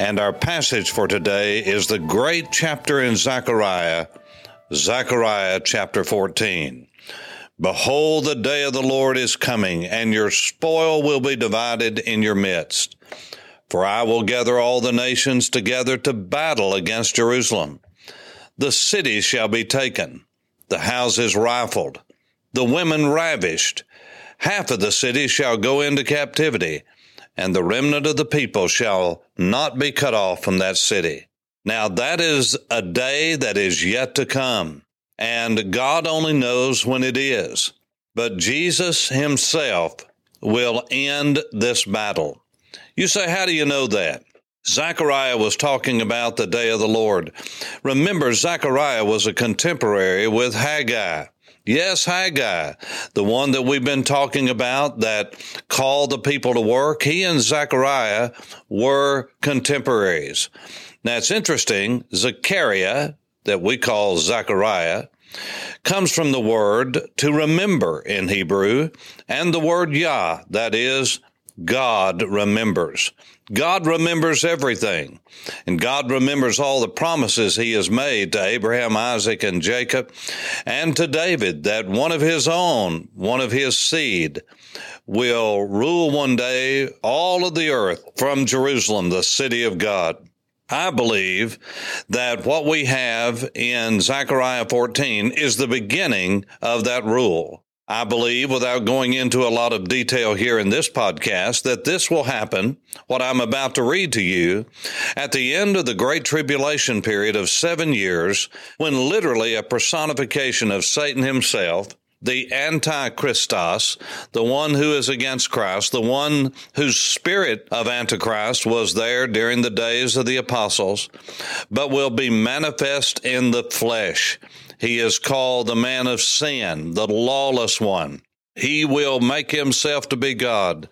And our passage for today is the great chapter in Zechariah, Zechariah chapter 14. Behold, the day of the Lord is coming, and your spoil will be divided in your midst. For I will gather all the nations together to battle against Jerusalem. The cities shall be taken, the houses rifled, the women ravished. Half of the cities shall go into captivity and the remnant of the people shall not be cut off from that city. Now that is a day that is yet to come, and God only knows when it is. But Jesus himself will end this battle. You say, how do you know that? Zechariah was talking about the day of the Lord. Remember, Zechariah was a contemporary with Haggai. Yes, Haggai, the one that we've been talking about that called the people to work, he and Zechariah were contemporaries. Now it's interesting, Zechariah, that we call Zechariah, comes from the word to remember in Hebrew and the word Yah, that is, God remembers. God remembers everything. And God remembers all the promises he has made to Abraham, Isaac, and Jacob, and to David that one of his own, one of his seed, will rule one day all of the earth from Jerusalem, the city of God. I believe that what we have in Zechariah 14 is the beginning of that rule. I believe, without going into a lot of detail here in this podcast, that this will happen, what I'm about to read to you, at the end of the Great Tribulation period of seven years, when literally a personification of Satan himself the Antichristos, the one who is against Christ, the one whose spirit of Antichrist was there during the days of the apostles, but will be manifest in the flesh. He is called the man of sin, the lawless one. He will make himself to be God.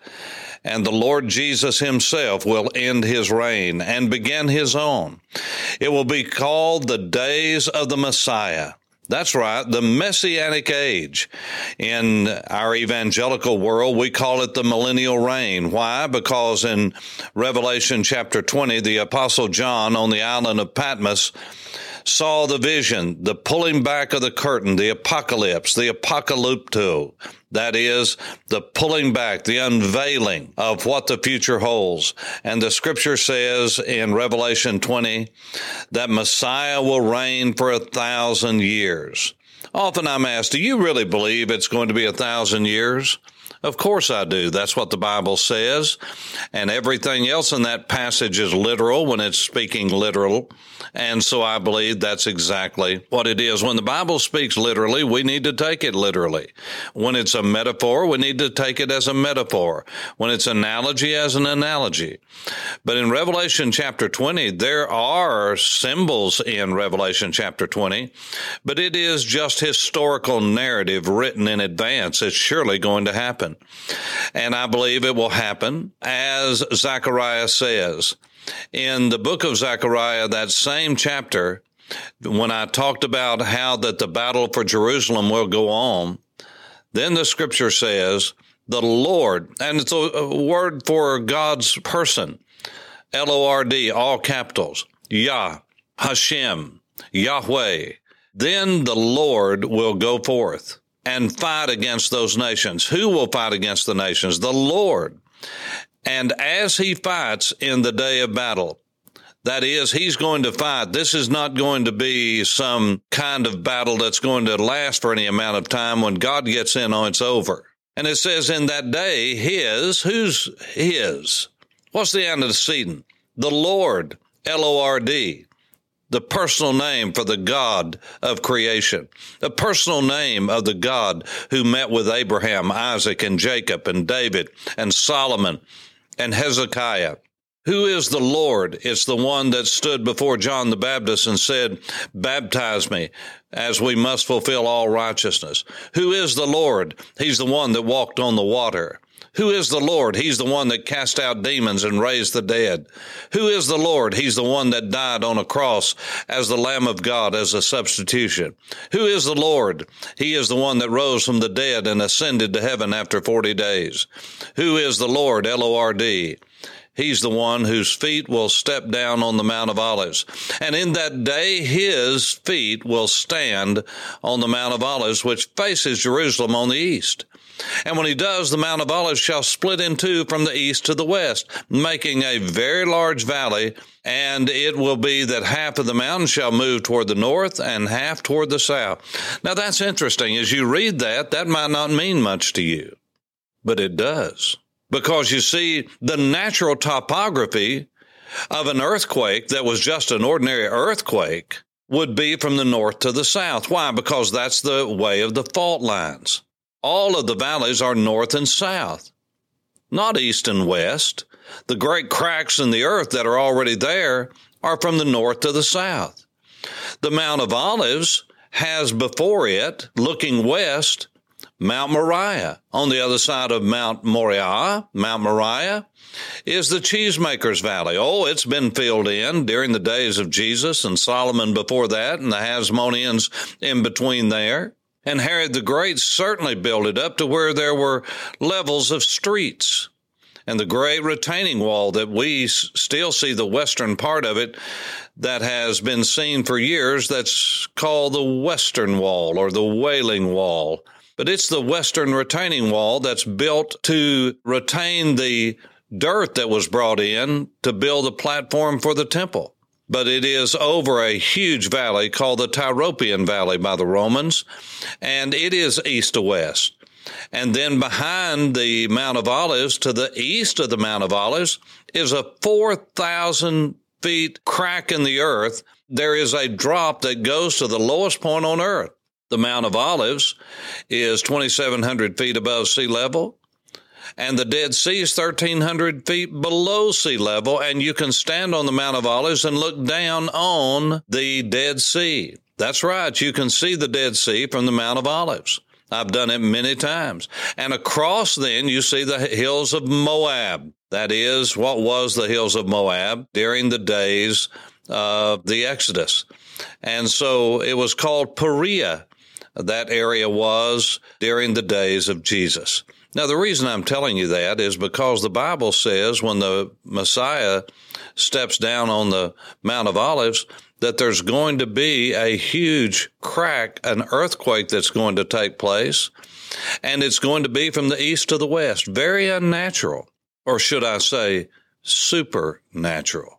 And the Lord Jesus himself will end his reign and begin his own. It will be called the days of the Messiah. That's right, the Messianic age. In our evangelical world, we call it the millennial reign. Why? Because in Revelation chapter 20, the apostle John on the island of Patmos saw the vision, the pulling back of the curtain, the apocalypse, the apocalypto. That is the pulling back, the unveiling of what the future holds. And the scripture says in Revelation 20 that Messiah will reign for a thousand years. Often I'm asked, do you really believe it's going to be a thousand years? Of course I do. That's what the Bible says. And everything else in that passage is literal when it's speaking literal. And so I believe that's exactly what it is. When the Bible speaks literally, we need to take it literally. When it's a metaphor, we need to take it as a metaphor. When it's analogy, as an analogy. But in Revelation chapter 20, there are symbols in Revelation chapter 20, but it is just historical narrative written in advance. It's surely going to happen happen. And I believe it will happen as Zechariah says. In the book of Zechariah, that same chapter, when I talked about how that the battle for Jerusalem will go on, then the scripture says, the Lord, and it's a word for God's person, L O R D, all capitals, Yah, Hashem, Yahweh. Then the Lord will go forth and fight against those nations. Who will fight against the nations? The Lord. And as he fights in the day of battle, that is, he's going to fight. This is not going to be some kind of battle that's going to last for any amount of time. When God gets in on, it's over. And it says in that day, his, who's his? What's the antecedent? The Lord, L O R D the personal name for the God of creation, the personal name of the God who met with Abraham, Isaac, and Jacob, and David, and Solomon, and Hezekiah. Who is the Lord? It's the one that stood before John the Baptist and said, Baptize me, as we must fulfill all righteousness. Who is the Lord? He's the one that walked on the water. Who is the Lord? He's the one that cast out demons and raised the dead. Who is the Lord? He's the one that died on a cross as the Lamb of God as a substitution. Who is the Lord? He is the one that rose from the dead and ascended to heaven after 40 days. Who is the Lord? L-O-R-D. He's the one whose feet will step down on the Mount of Olives. And in that day, his feet will stand on the Mount of Olives, which faces Jerusalem on the east. And when he does, the Mount of Olives shall split in two from the east to the west, making a very large valley. And it will be that half of the mountain shall move toward the north and half toward the south. Now that's interesting. As you read that, that might not mean much to you, but it does. Because you see, the natural topography of an earthquake that was just an ordinary earthquake would be from the north to the south. Why? Because that's the way of the fault lines. All of the valleys are north and south, not east and west. The great cracks in the earth that are already there are from the north to the south. The Mount of Olives has before it, looking west, Mount Moriah. On the other side of Mount Moriah, Mount Moriah, is the Cheesemakers Valley. Oh, it's been filled in during the days of Jesus and Solomon before that, and the Hasmoneans in between there. And Herod the Great certainly built it up to where there were levels of streets. And the great retaining wall that we still see the western part of it that has been seen for years, that's called the Western Wall or the Wailing Wall but it's the western retaining wall that's built to retain the dirt that was brought in to build a platform for the temple. But it is over a huge valley called the Tyropoeon Valley by the Romans, and it is east to west. And then behind the Mount of Olives, to the east of the Mount of Olives, is a 4,000 feet crack in the earth. There is a drop that goes to the lowest point on earth. The Mount of Olives is 2,700 feet above sea level, and the Dead Sea is 1,300 feet below sea level, and you can stand on the Mount of Olives and look down on the Dead Sea. That's right, you can see the Dead Sea from the Mount of Olives. I've done it many times. And across then you see the hills of Moab. That is what was the hills of Moab during the days of the Exodus. And so it was called Perea that area was during the days of Jesus. Now, the reason I'm telling you that is because the Bible says when the Messiah steps down on the Mount of Olives, that there's going to be a huge crack, an earthquake that's going to take place, and it's going to be from the east to the west. Very unnatural, or should I say, supernatural.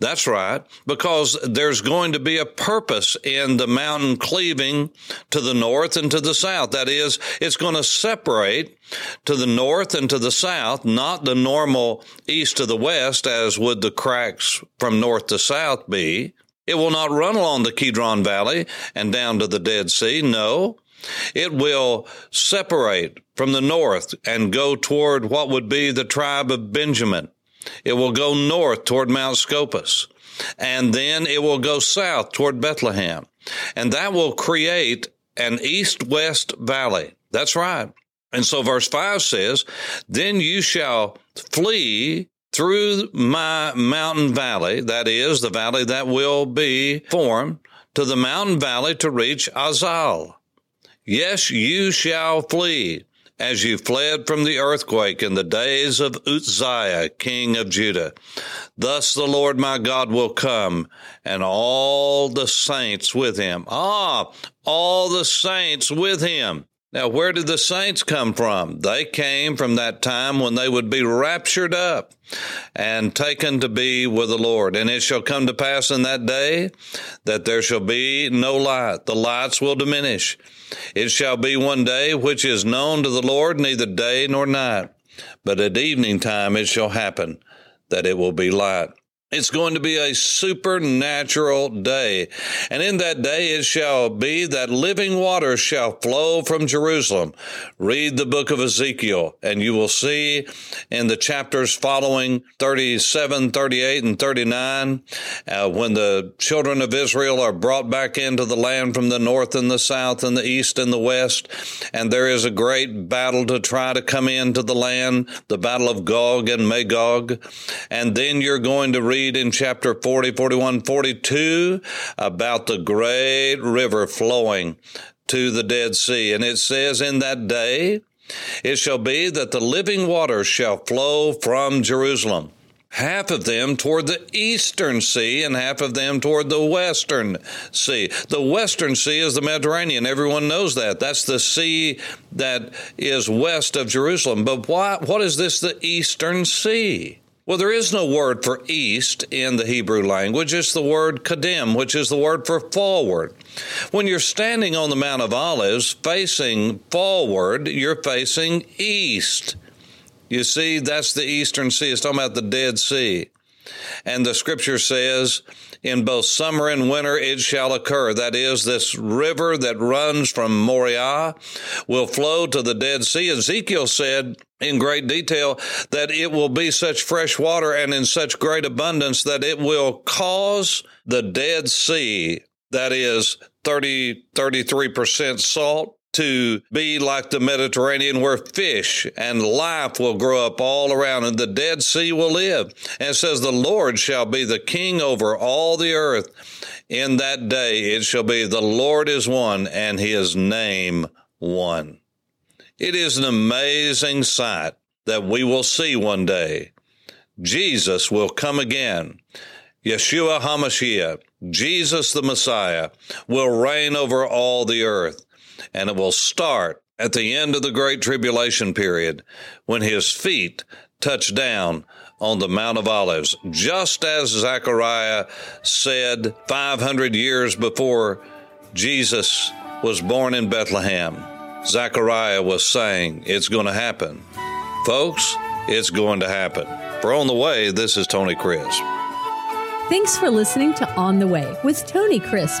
That's right, because there's going to be a purpose in the mountain cleaving to the north and to the south. That is, it's going to separate to the north and to the south, not the normal east to the west, as would the cracks from north to south be. It will not run along the Kidron Valley and down to the Dead Sea. No. It will separate from the north and go toward what would be the tribe of Benjamin. It will go north toward Mount Scopus, and then it will go south toward Bethlehem. And that will create an east west valley. That's right. And so verse 5 says, Then you shall flee through my mountain valley, that is, the valley that will be formed, to the mountain valley to reach Azal. Yes, you shall flee as you fled from the earthquake in the days of Uzziah, king of Judah. Thus the Lord my God will come and all the saints with him. Ah, all the saints with him. Now, where did the saints come from? They came from that time when they would be raptured up and taken to be with the Lord. And it shall come to pass in that day that there shall be no light. The lights will diminish. It shall be one day which is known to the Lord, neither day nor night. But at evening time it shall happen that it will be light. It's going to be a supernatural day. And in that day it shall be that living waters shall flow from Jerusalem. Read the book of Ezekiel and you will see in the chapters following 37, 38, and 39, uh, when the children of Israel are brought back into the land from the north and the south and the east and the west, and there is a great battle to try to come into the land, the battle of Gog and Magog. And then you're going to read read in chapter 40, 41, 42 about the great river flowing to the Dead Sea. And it says, In that day it shall be that the living waters shall flow from Jerusalem half of them toward the eastern sea and half of them toward the western sea. The western sea is the Mediterranean. Everyone knows that. That's the sea that is west of Jerusalem. But why, what is this, the eastern sea? Well, there is no word for east in the Hebrew language. It's the word kadim, which is the word for forward. When you're standing on the Mount of Olives facing forward, you're facing east. You see, that's the eastern sea. It's talking about the Dead Sea. And the scripture says, in both summer and winter it shall occur. That is, this river that runs from Moriah will flow to the Dead Sea. Ezekiel said in great detail that it will be such fresh water and in such great abundance that it will cause the Dead Sea, that is 30, 33% salt, to be like the Mediterranean where fish and life will grow up all around and the Dead Sea will live. And says, The Lord shall be the king over all the earth. In that day it shall be, The Lord is one and his name one. It is an amazing sight that we will see one day. Jesus will come again. Yeshua HaMashiach, Jesus the Messiah, will reign over all the earth and it will start at the end of the Great Tribulation period when his feet touch down on the Mount of Olives, just as Zechariah said 500 years before Jesus was born in Bethlehem. Zechariah was saying, It's going to happen. Folks, it's going to happen. For On the Way, this is Tony Crisp. Thanks for listening to On the Way with Tony Crisp.